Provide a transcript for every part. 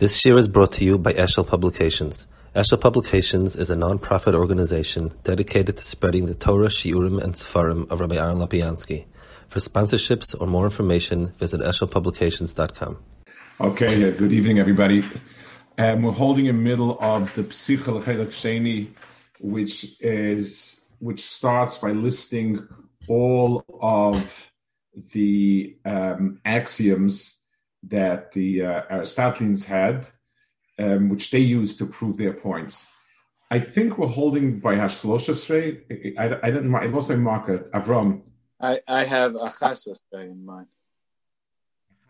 This year is brought to you by Eshel Publications. Eshel Publications is a non-profit organization dedicated to spreading the Torah, Shiurim, and Sefarim of Rabbi Aaron Lapiansky. For sponsorships or more information, visit eshelpublications.com. Okay, good evening, everybody. Um, we're holding in middle of the Psichel Chelik Sheni, which is which starts by listing all of the um, axioms that the uh, Aristotelians had, um, which they used to prove their points. I think we're holding by Hashloshesrei. I, I, didn't. I lost my marker. Avram. I, I have Achasesrei in mind.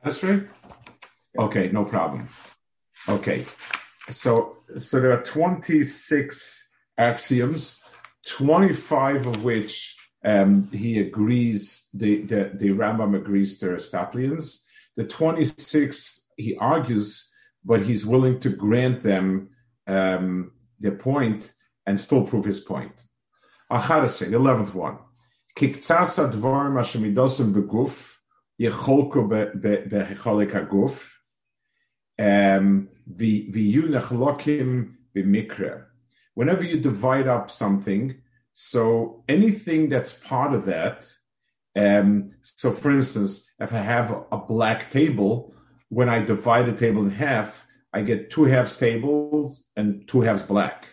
Achasesrei? Okay, no problem. Okay, so so there are twenty six axioms, twenty five of which um, he agrees. The, the the Rambam agrees to Aristotelians the 26, he argues, but he's willing to grant them um, their point and still prove his point. Achadase, the 11th one. Kiktsasa dvarim ashemidosim beguf, yecholko behecholik haguf, viyu nechlokim b'mikra. Whenever you divide up something, so anything that's part of that, um, so for instance, if I have a black table, when I divide the table in half, I get two halves tables and two halves black.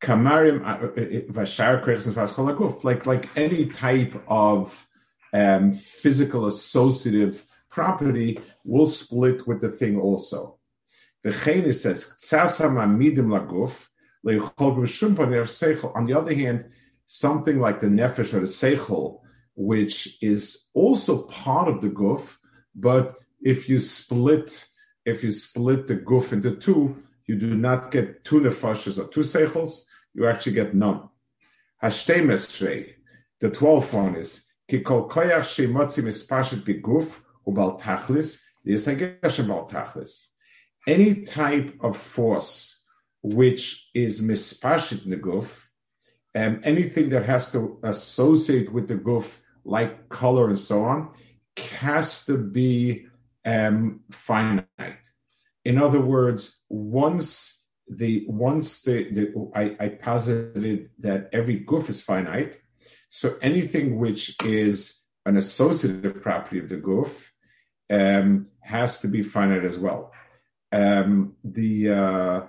Kamarim uh, uh, uh, like like any type of um, physical associative property will split with the thing also. The says on the other hand, something like the nefesh or the seichel which is also part of the guf, but if you split if you split the guf into two, you do not get two nefashas or two seichels, you actually get none. Hashtei the twelfth one is kikol koyach shemotzi mispashit beguf ubal tachlis bal tachlis. Any type of force which is mispashit in the guf, um, anything that has to associate with the guf like color and so on, has to be um, finite. In other words, once the once the, the I, I posited that every guf is finite, so anything which is an associative property of the guf um, has to be finite as well. Um, the uh,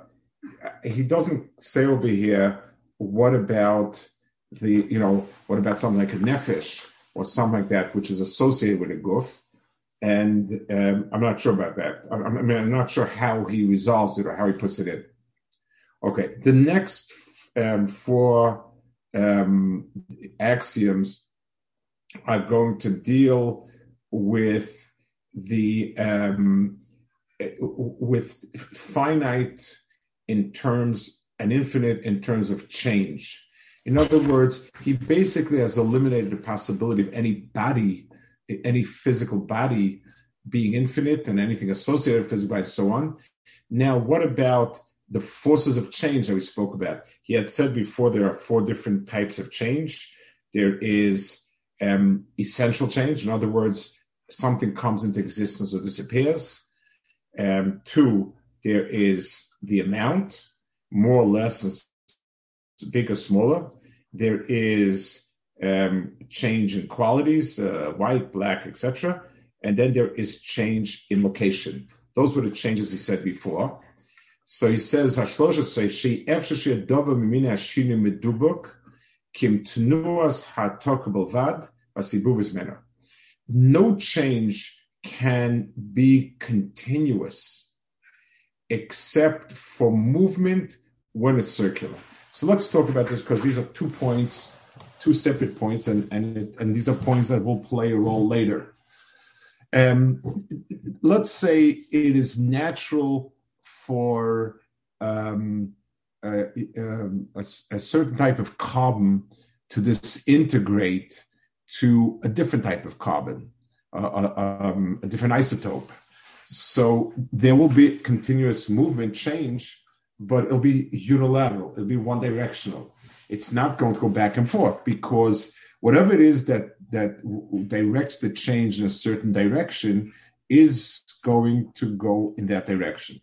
he doesn't say over here. What about the you know what about something like a nefesh? Or something like that, which is associated with a guf. And um, I'm not sure about that. I, I mean, I'm not sure how he resolves it or how he puts it in. Okay, the next um, four um, axioms are going to deal with the um, with finite in terms and infinite in terms of change. In other words, he basically has eliminated the possibility of any body, any physical body being infinite and anything associated with physical and so on. Now, what about the forces of change that we spoke about? He had said before there are four different types of change. There is um, essential change. In other words, something comes into existence or disappears. Um, two, there is the amount, more or less, bigger, smaller there is um, change in qualities, uh, white, black, etc. And then there is change in location. Those were the changes he said before. So he says, Hashlosha say, she efshe dova mimina ashinu medubuk kim tnuas hatokabel vad vasibuvis mena. No change can be continuous except for movement when it's circular. So let's talk about this because these are two points, two separate points, and and it, and these are points that will play a role later. Um, let's say it is natural for um, a, um, a, a, certain type of carbon to disintegrate to a different type of carbon, uh, um, a different isotope. So there will be continuous movement change but it'll be unilateral. It'll be one directional. It's not going to go back and forth because whatever it is that that directs the change in a certain direction is going to go in that direction.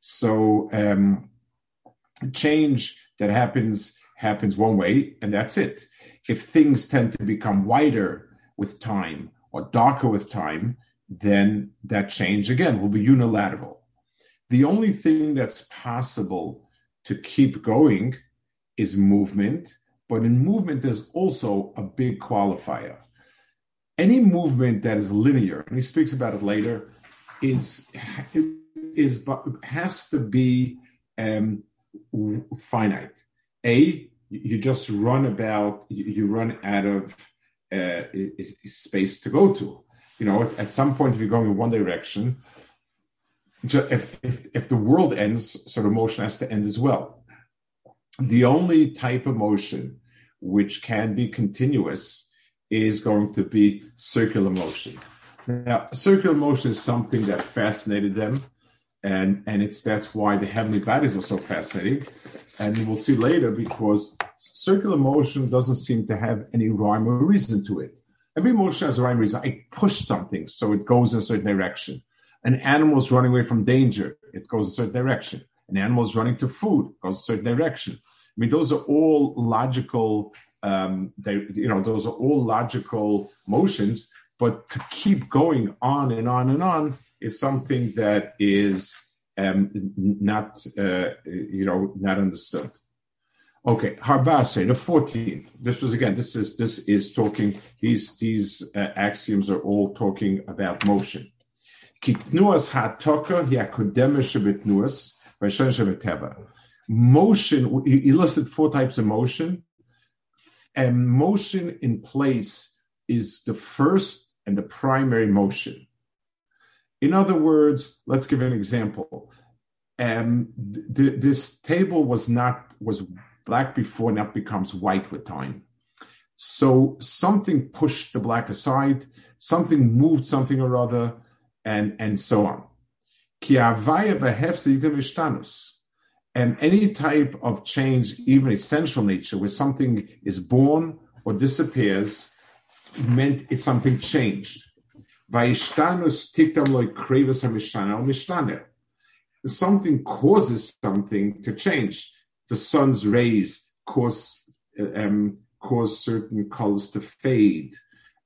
So um, change that happens happens one way, and that's it. If things tend to become wider with time or darker with time, then that change again will be unilateral. The only thing that's possible to keep going is movement, but in movement, there's also a big qualifier. Any movement that is linear, and he speaks about it later, is is has to be um, finite. A, you just run about, you run out of uh, space to go to. You know, at, at, some point, if you're going in one direction, if, if, if the world ends, so the motion has to end as well. The only type of motion which can be continuous is going to be circular motion. Now, circular motion is something that fascinated them, and and it's that's why the heavenly bodies are so fascinating. And we'll see later because circular motion doesn't seem to have any rhyme or reason to it. Every motion has a rhyme or reason. I push something so it goes in a certain direction. An animal is running away from danger, it goes a certain direction. An animal is running to food, goes a certain direction. I mean, those are all logical. Um, they, you know, those are all logical motions. But to keep going on and on and on is something that is um, not, uh, you know, not understood. Okay, Harbase, the 14th. This was again, this is this is talking, these these uh, axioms are all talking about motion. Kitnuas hatoka hiakodemisha bitnuas, Motion, he listed four types of motion. And motion in place is the first and the primary motion. In other words, let's give an example. Um, th- this table was not was black before, now becomes white with time. So something pushed the black aside, something moved something or other, and and so on. And any type of change, even essential nature, where something is born or disappears, meant it's something changed. Something causes something to change. The sun's rays cause um, cause certain colors to fade.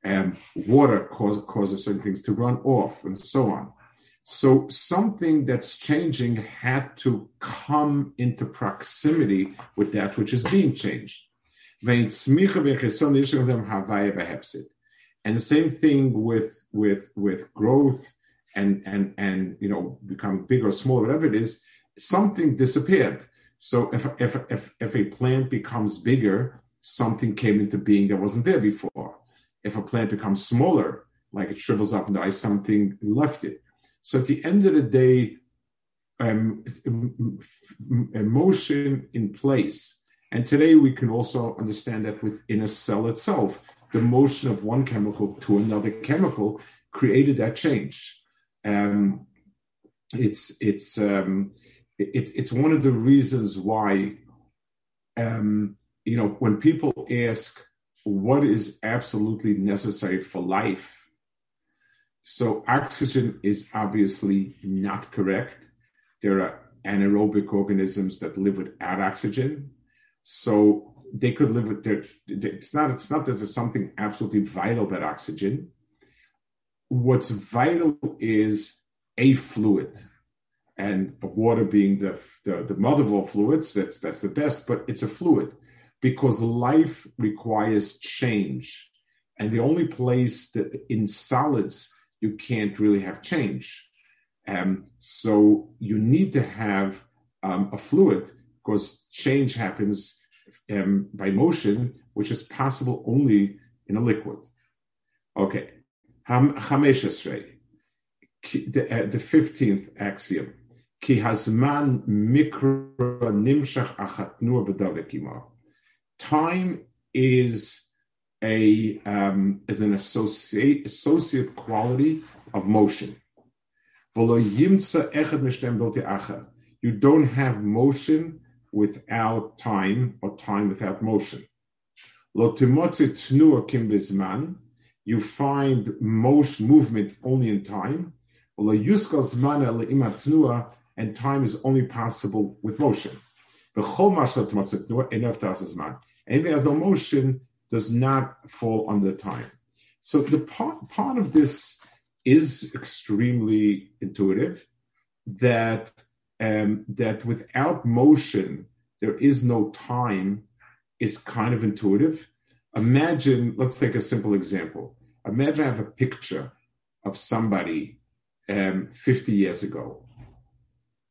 Um, water cause, causes certain things to run off, and so on. So something that's changing had to come into proximity with that which is being changed. And the same thing with with with growth and and and you know become bigger or smaller, whatever it is, something disappeared. So if if if if a plant becomes bigger, something came into being that wasn't there before. If a plant becomes smaller, like it shrivels up and dies, something left it. So at the end of the day, um, emotion in place. And today we can also understand that within a cell itself the motion of one chemical to another chemical created that change. Um, it's it's um, it, it's one of the reasons why um, you know when people ask what is absolutely necessary for life. So oxygen is obviously not correct. There are anaerobic organisms that live without oxygen. So they could live with their it's not it's not that there's something absolutely vital about oxygen what's vital is a fluid and water being the, the, the mother of all fluids that's that's the best but it's a fluid because life requires change. And the only place that in solids you can't really have change. Um, so you need to have um, a fluid because change happens um, by motion, which is possible only in a liquid. Okay, Hamesh the, uh, the 15th axiom. Ki hazman mikra nimshach achat Time is a um, is an associate associate quality of motion. You don't have motion without time or time without motion. You find motion movement only in time. and time is only possible with motion. Anything that has no motion does not fall under time. So the part, part of this is extremely intuitive that um, that without motion there is no time is kind of intuitive. Imagine, let's take a simple example. Imagine I have a picture of somebody um, 50 years ago.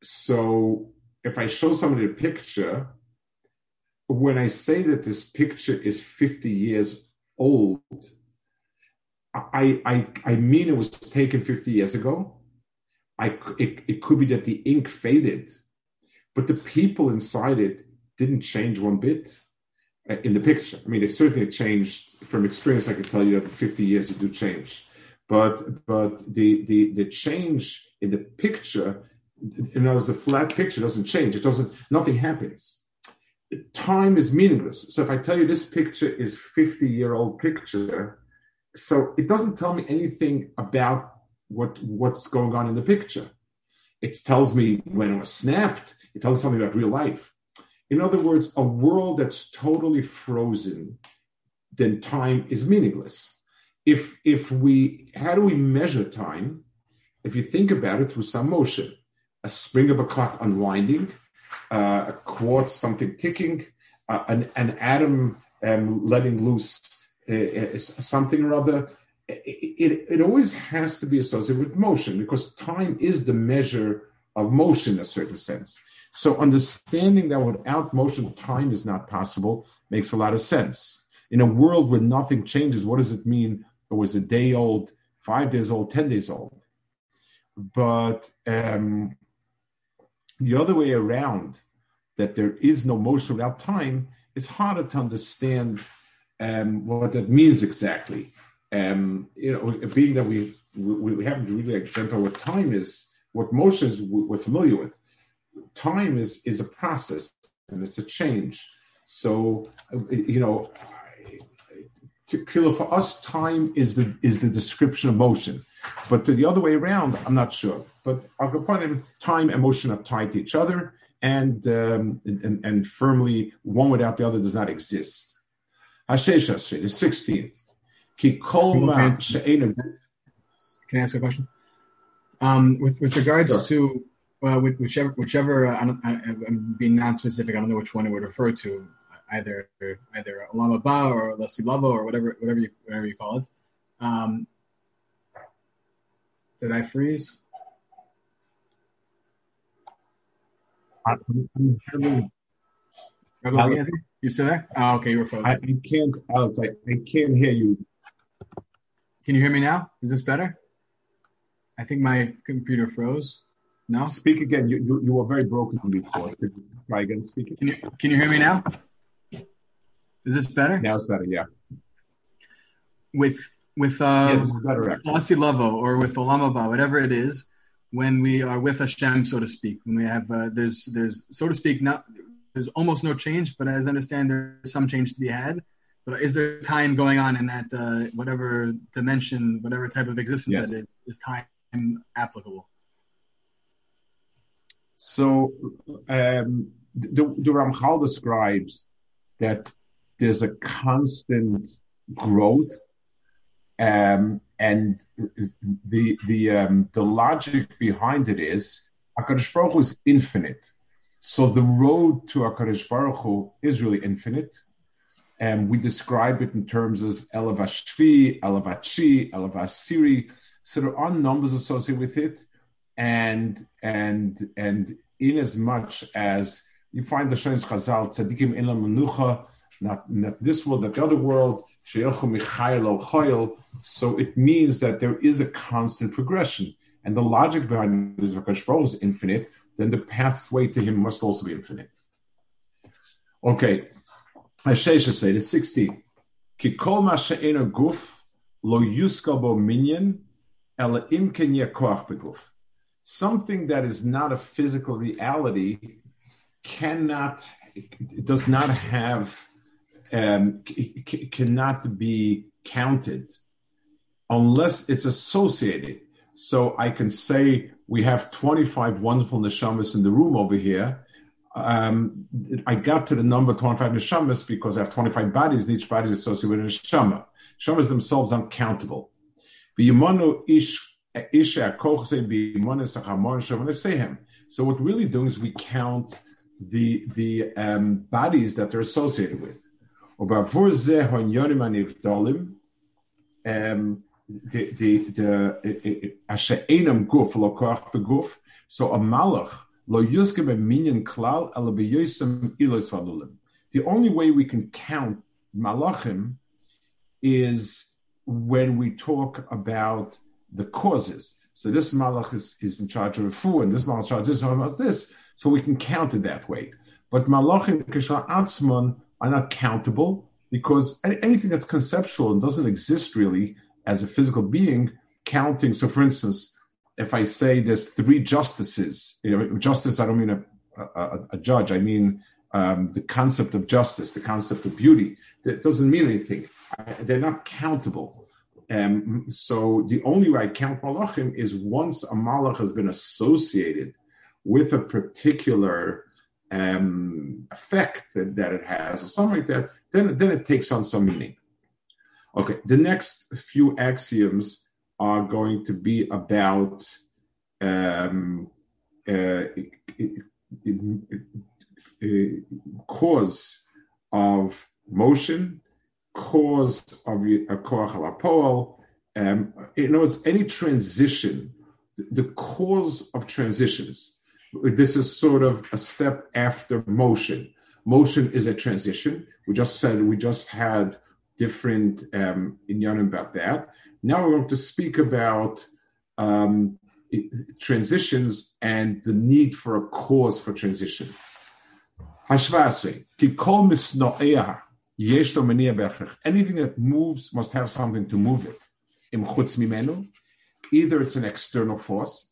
So if I show somebody a picture, when I say that this picture is 50 years old, I, I, I mean it was taken 50 years ago. I, it, it could be that the ink faded, but the people inside it didn't change one bit uh, in the picture. I mean, they certainly changed from experience. I can tell you that in 50 years you do change, but but the the the change in the picture, you know, as a flat picture doesn't change. It doesn't. Nothing happens. Time is meaningless. So if I tell you this picture is 50 year old picture, so it doesn't tell me anything about what what's going on in the picture. It tells me when it was snapped. It tells me something about real life. In other words, a world that's totally frozen, then time is meaningless. If if we how do we measure time? If you think about it through some motion, a spring of a clock unwinding, uh, a quartz something ticking, uh, an, an atom um, letting loose uh, uh something or other, it, it always has to be associated with motion because time is the measure of motion in a certain sense. So understanding that without motion, time is not possible makes a lot of sense. In a world where nothing changes, what does it mean? It was a day old, five days old, ten days old. But um, the other way around, that there is no motion without time, is harder to understand um, what that means exactly um, you know, being that we, we, we haven't really identified what time is, what motion is we're familiar with. Time is is a process and it's a change. So, you know, to for us, time is the is the description of motion. But the other way around, I'm not sure. But him, time and motion are tied to each other, and, um, and and firmly one without the other does not exist. Hashesha the 16th. Can I ask a question? Um, with with regards sure. to uh, whichever whichever uh, I am being non-specific. I don't know which one it would refer to. Either either Olam Haba or Lasi Lavo or whatever whatever you whatever you call it. Um, did I freeze? I'm having. you still there? Oh, okay, you were frozen. I, I can't, Alex. I, I can't hear you can you hear me now? Is this better? I think my computer froze. No. Speak again. You you, you were very broken before. Could you try again? Speak. Can you can you hear me now? Is this better? Now it's better. Yeah. With with uh, yeah, this is better. Lavo or with Olam Haba, whatever it is, when we are with Hashem, so to speak, when we have uh, there's there's so to speak not there's almost no change, but as I understand, there's some change to be had. But is there time going on in that uh, whatever dimension, whatever type of existence yes. that is, is time applicable? So um, the, the Ramchal describes that there's a constant growth, um, and the the um, the logic behind it is Hakadosh Baruch Hu is infinite. So the road to Hakadosh Baruch Hu is really infinite and we describe it in terms of Elavashvi, Elavachi, Elavasiri. So there are numbers associated with it. And and and in as much as you find the Shai's Chazal, Tzadikim Elam Menucha, not, not this world, not the other world, so it means that there is a constant progression. And the logic behind this Hakadosh is infinite, then the pathway to him must also be infinite. Okay, Ashesha say the 60. Ki kol ma guf lo yuskal minyan ela im ken koach beguf. Something that is not a physical reality cannot, it does not have, um, c- cannot be counted unless it's associated So I can say we have 25 wonderful neshamas in the room over here. Um, I got to the number 25 neshamas because I have 25 bodies, and each body is associated with a neshama. Neshamas themselves aren't countable. So what we're really doing is we count the the um, bodies that they're associated with. Um, the. So a malach lo yuske klal ala. The only way we can count malachim is when we talk about the causes. So this malach is, is in charge of fu, and this malach is in charge about this. So we can count it that way. But malachim kishla atzman are not countable because anything that's conceptual and doesn't exist really as a physical being counting. So, for instance, if I say there's three justices, you know, justice, I don't mean a, a, a judge, I mean um, the concept of justice, the concept of beauty. That doesn't mean anything. They're not countable. Um, so the only way I count malachim is once a malach has been associated with a particular um, effect that, it has, or something like that, then then it takes on some meaning. Okay, the next few axioms are going to be about um, uh, cause of motion, cause of a koach al um, in other words, any transition, the cause of transitions. This is sort of a step after motion. Motion is a transition. We just said we just had different um, inyanim about that. Now we're going to speak about um, transitions and the need for a cause for transition. Anything that moves must have something to move it. Either it's an external force,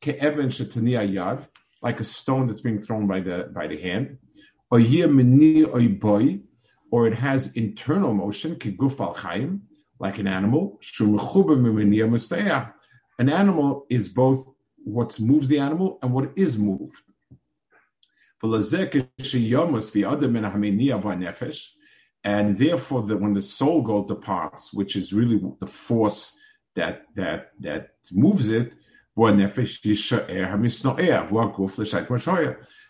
like a stone that's being thrown by the by the hand, or it has internal motion, like an animal. An animal is both what moves the animal and what is moved. And therefore, the, when the soul goal departs, which is really the force that that that moves it,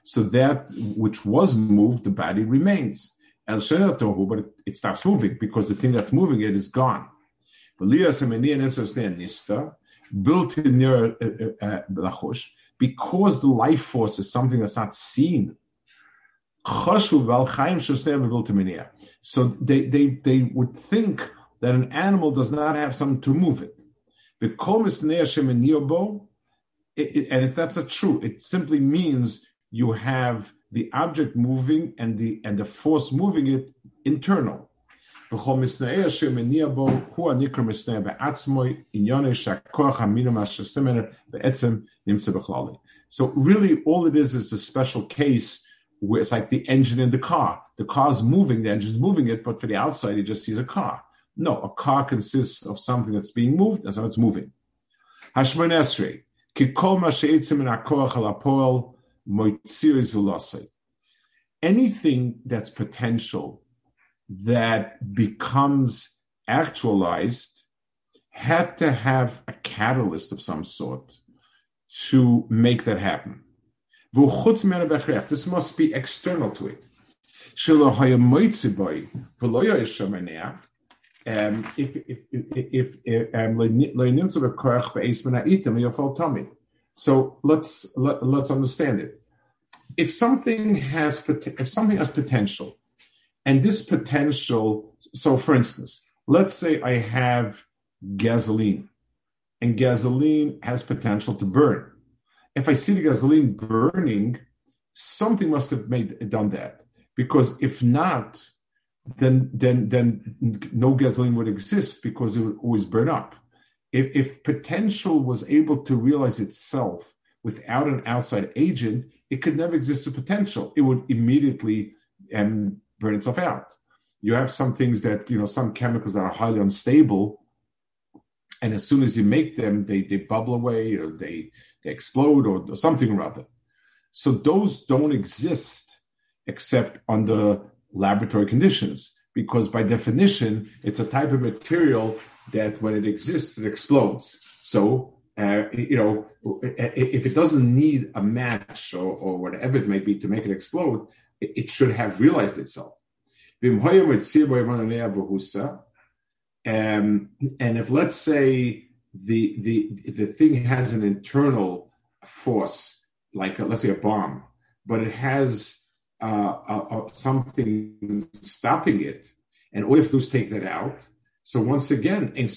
so that which was moved, the body remains. El Tohu, but it, stops moving because the thing that's moving it is gone. Built in uh, uh, uh, because the life force is something that's not seen. So they, they, they would think that an animal does not have something to move it. And if that's not true, it simply means you have the object moving and the and the force moving it internal. So really all it is is a special case where it's like the engine in the car. The car's moving, the engine's moving it, but for the outside, he just sees a car. No, a car consists of something that's being moved and something moving. Hashmon Esrei, kikol ma she'etzim in akoach al Anything that's potential that becomes actualized had to have a catalyst of some sort to make that happen. This must be external to it. Um, if if if, if um, so let's let, let's understand it. If something has if something has potential, and this potential, so for instance, let's say I have gasoline, and gasoline has potential to burn. If I see the gasoline burning, something must have made done that. Because if not, then then then no gasoline would exist because it would always burn up if, if potential was able to realize itself without an outside agent, it could never exist as potential. It would immediately um, burn itself out. You have some things that, you know, some chemicals that are highly unstable and as soon as you make them, they, they bubble away or they, they explode or, or something or other. So those don't exist except under laboratory conditions, because by definition, it's a type of material that when it exists, it explodes. So, uh, you know, if it doesn't need a match or, or whatever it may be to make it explode, it, should have realized itself. Um, and if let's say the the the thing has an internal force, like a, let's say a bomb, but it has uh, a, a, something stopping it, and all you have to do is take that out. So once again, in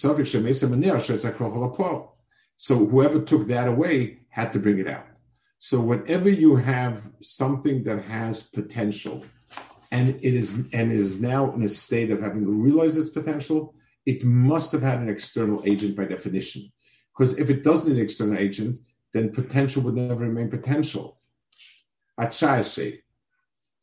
So whoever took that away had to bring it out. So whenever you have something that has potential, and it is and is now in a state of having realized its potential, it must have had an external agent by definition. Because if it doesn't need an external agent, then potential would never remain potential.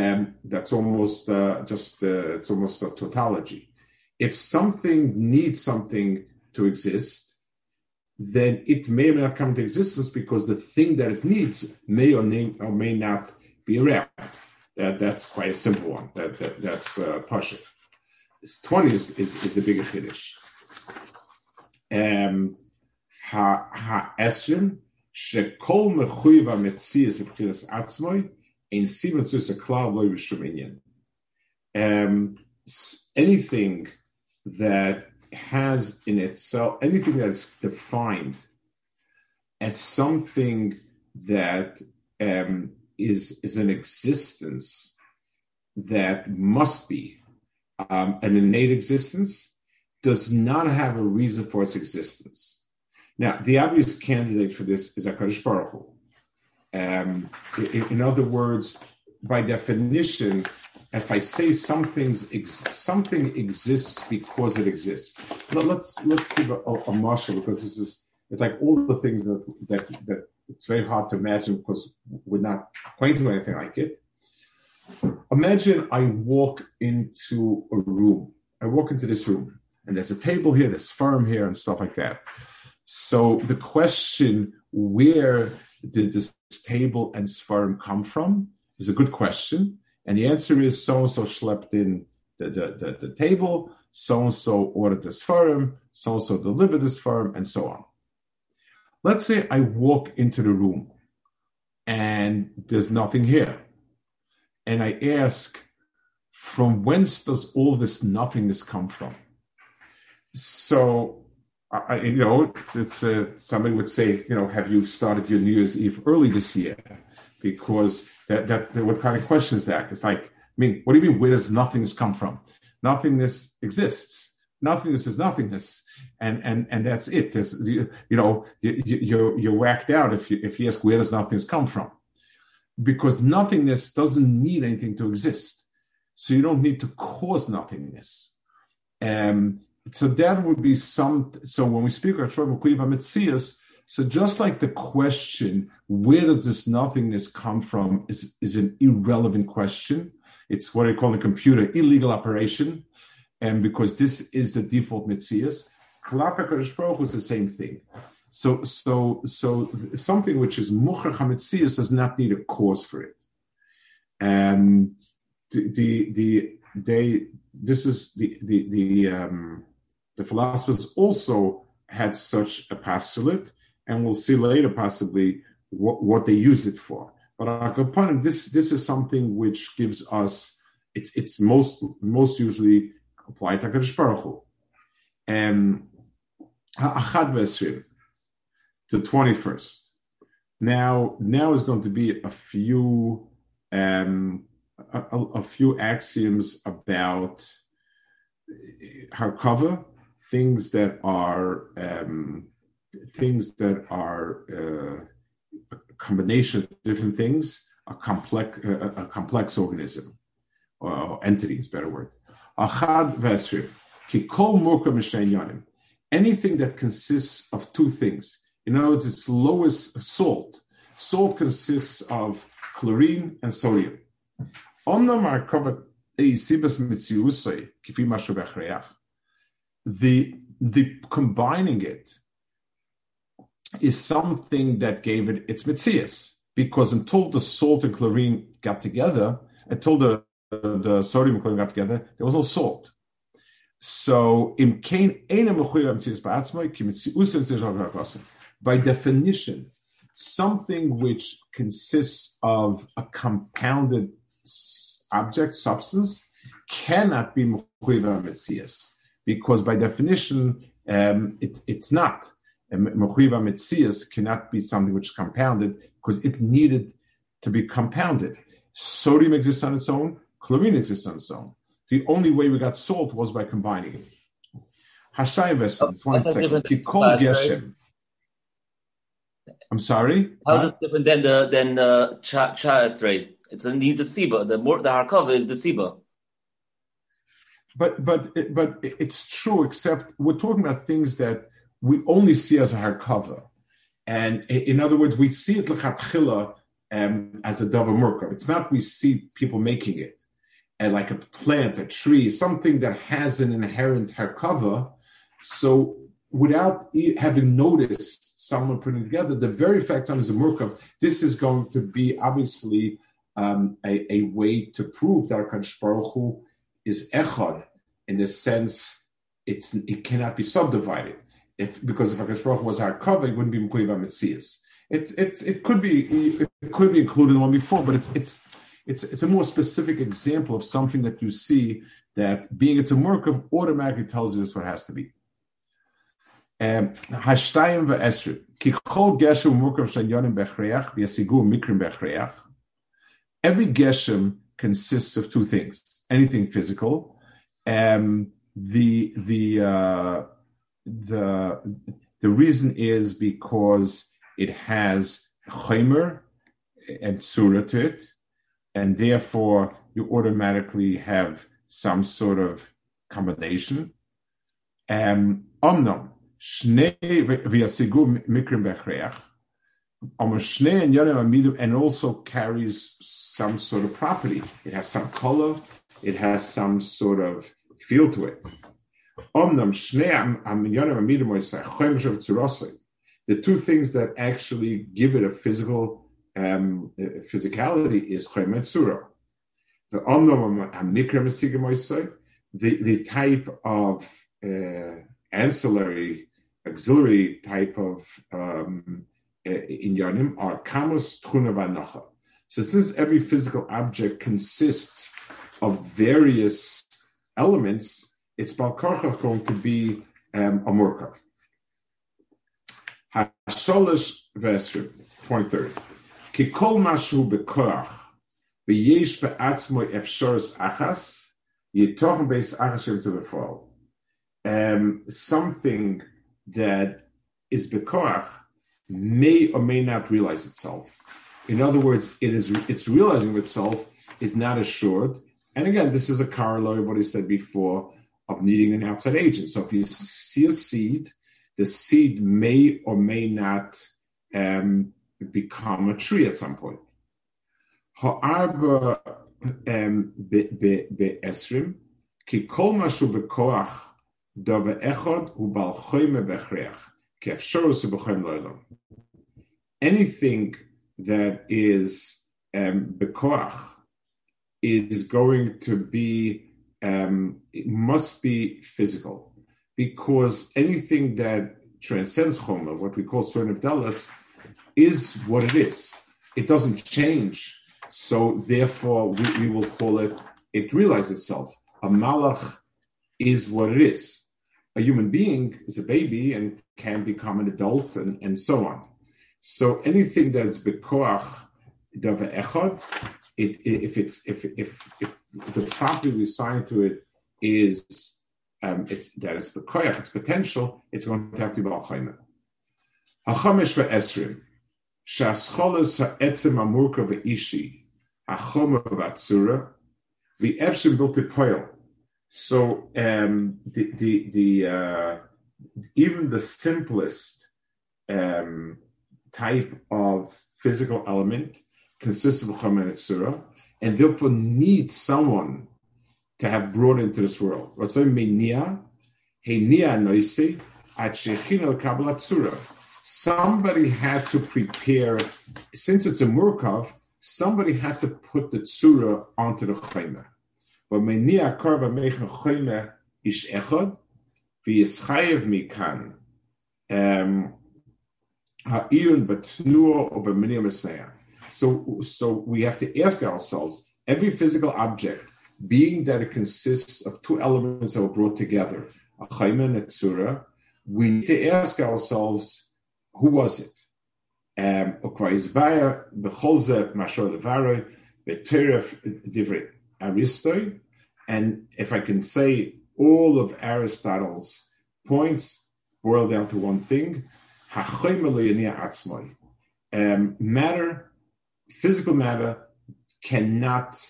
And that's almost uh, just uh, it's almost a tautology. If something needs something to exist, then it may or may not come into existence because the thing that it needs may or may, or may not be around. That, that's quite a simple one. That, that that's uh, Pasha. 20 is, is, is the bigger Kiddush ha ha esrim shekol mechuyev ha-metzias v'bchinas atzmoi ein simen zus a klal lo Anything that has in itself, anything that's defined as something that um, is is an existence that must be um, an innate existence does not have a reason for its existence. Now, the obvious candidate for this is Akadosh Baruch Hu. Um, in, other words, by definition, if I say something's ex- something exists because it exists, Let, us let's give a, a, a marshal because this is it's like all the things that that that it's very hard to imagine because we're not acquainted with anything like it. Imagine I walk into a room. I walk into this room and there's a table here, there's firm here, and stuff like that. So the question, where did this table and sperm come from, is a good question. And the answer is so and so schlepped in the, the, the, the table, so and so ordered this firm, so and so delivered this firm, and so on. Let's say I walk into the room and there's nothing here. And I ask, from whence does all this nothingness come from? so I, you know, it's, it's uh, somebody would say, you know, have you started your New Year's Eve early this year? Because that, that, what kind of question is that? It's like, I mean, what do you mean? Where does nothingness come from? Nothingness exists. Nothingness is nothingness, and and and that's it. There's, you, you know, you, you're you're whacked out if you if you ask where does nothingness come from, because nothingness doesn't need anything to exist, so you don't need to cause nothingness. Um, so that would be some. So when we speak about Mitzias, so just like the question, where does this nothingness come from, is, is an irrelevant question. It's what I call in computer illegal operation, and because this is the default Mitzias, Klapek is the same thing. So, so, so something which is Mucher Hamitzias does not need a cause for it. And the, the, the, they, this is the, the, the, um, the philosophers also had such a postulate, and we'll see later possibly what, what they use it for. But upon this this is something which gives us it's it's most most usually applied to Hakadosh Baruch Hu. Um, Achad Vesrim, the twenty first. Now now is going to be a few um, a, a, few axioms about Harkava things that are um, things that are uh, a combination of different things, a complex, a, a complex organism, or entity is better word. Achad murka Anything that consists of two things. In other words, its lowest salt. Salt consists of chlorine and sodium. The the combining it is something that gave it its mitzias. Because until the salt and chlorine got together, until the, the sodium and chlorine got together, there was no salt. So, by definition, something which consists of a compounded object, substance, cannot be mitzias because by definition, um, it, it's not. Mechuiva mitzias cannot be something which is compounded because it needed to be compounded. Sodium exists on its own, chlorine exists on its own. The only way we got salt was by combining it. Hashai Vesel, 20 seconds. Kikol Geshem. I'm sorry. How is this different than the than the cha cha? It's a needs a siba. The more the harkava is the siba but but but it's true. Except we're talking about things that we only see as a harkava, and in other words, we see it lechatchila um, as a davar murkav. It's not we see people making it, and like a plant, a tree, something that has an inherent harkava. So without having noticed someone putting together, the very fact that is a murkav, this is going to be obviously um, a, a, way to prove that Hakadosh Baruch Hu is echad in the sense it's it cannot be subdivided. If because if Hakadosh Baruch was our cover, it wouldn't be Mekuiva Metzias. It it it could be it could be included in the one before, but it's it's it's it's a more specific example of something that you see that being it's a murkav automatically tells you this what has to be. Um, Hashtayim ve'esrim ki chol geshem murkav shanyonim bechreach v'yasigu mikrim bechreach. Every geshem consists of two things: anything physical. Um, the the uh, the the reason is because it has chaymer and surah to it, and therefore you automatically have some sort of combination. Um, omnom. And also carries some sort of property. It has some color, it has some sort of feel to it. The two things that actually give it a physical um, physicality is Surah. The the type of uh, ancillary, auxiliary type of um, uh, inyanim are kamos So since every physical object consists of various elements, it's Balkarcha going to be um, a Murkav. Hasholish Vesrim, 23rd. Kikol Mashu Achas, Beis to the fall. Um, something that is Bekoach may or may not realize itself. In other words, it is it's realizing itself is not assured, and again, this is a corollary what he said before of needing an outside agent. So if you see a seed, the seed may or may not um, become a tree at some point. Um. Anything that is um, is going to be um, it must be physical because anything that transcends Chomer, what we call of Dallas, is what it is. It doesn't change. So therefore, we, we will call it, it realizes itself. A malach is what it is. A human being is a baby and can become an adult and, and so on. So anything that's bekoach dava echad it, if it's if if if the property we assign to it is um, it's that it's bekoyach, it's potential, it's going to have to be balchayim. Hachomesh ve'esrim shascholas ha'etzem amurka ve'ishi hachoma v'atzura built the poil. So um, the the, the uh, even the simplest um, type of physical element consists of chomer and tsura, and therefore needs someone to have brought into this world. What's the nia? Hey nia noisi. Somebody had to prepare, since it's a murkav, somebody had to put the tsura onto the chomer. But menia karva mechen chomer ish echad, v'yischayev mikan, um, ha'irun batnuo or b'minia So, so we have to ask ourselves, every physical object, being that it consists of two elements that were brought together, a chomer and a tsura, we need to ask ourselves, who was it? Um, and if I can say all of Aristotle's points boil down to one thing, um, matter, physical matter, cannot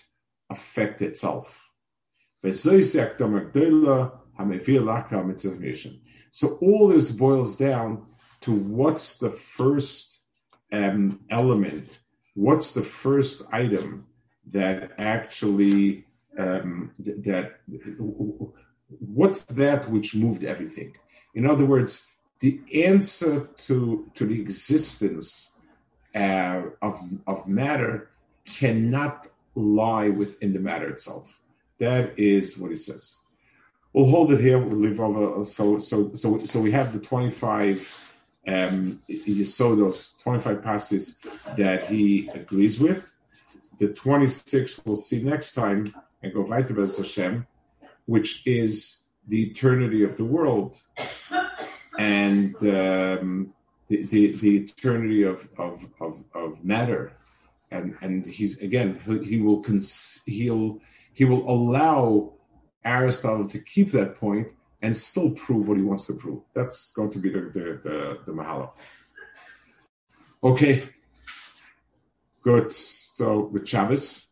affect itself. So all this boils down to what's the first um, element, what's the first item that actually um, that what's that which moved everything. In other words, the answer to to the existence uh, of of matter cannot lie within the matter itself. That is what he says. We'll hold it here. We'll leave over. So, so, so, so we have the 25 um, those 25 passes that he agrees with. The 26 we'll see next time and go weiter with Hashem, which is the eternity of the world and um, the, the, eternity of, of, of, of matter. And, and he's again he, will cons- he'll he will allow Aristotle to keep that point and still prove what he wants to prove. That's going to be the the the, the Mahalo. Okay, good. So with Shabbos.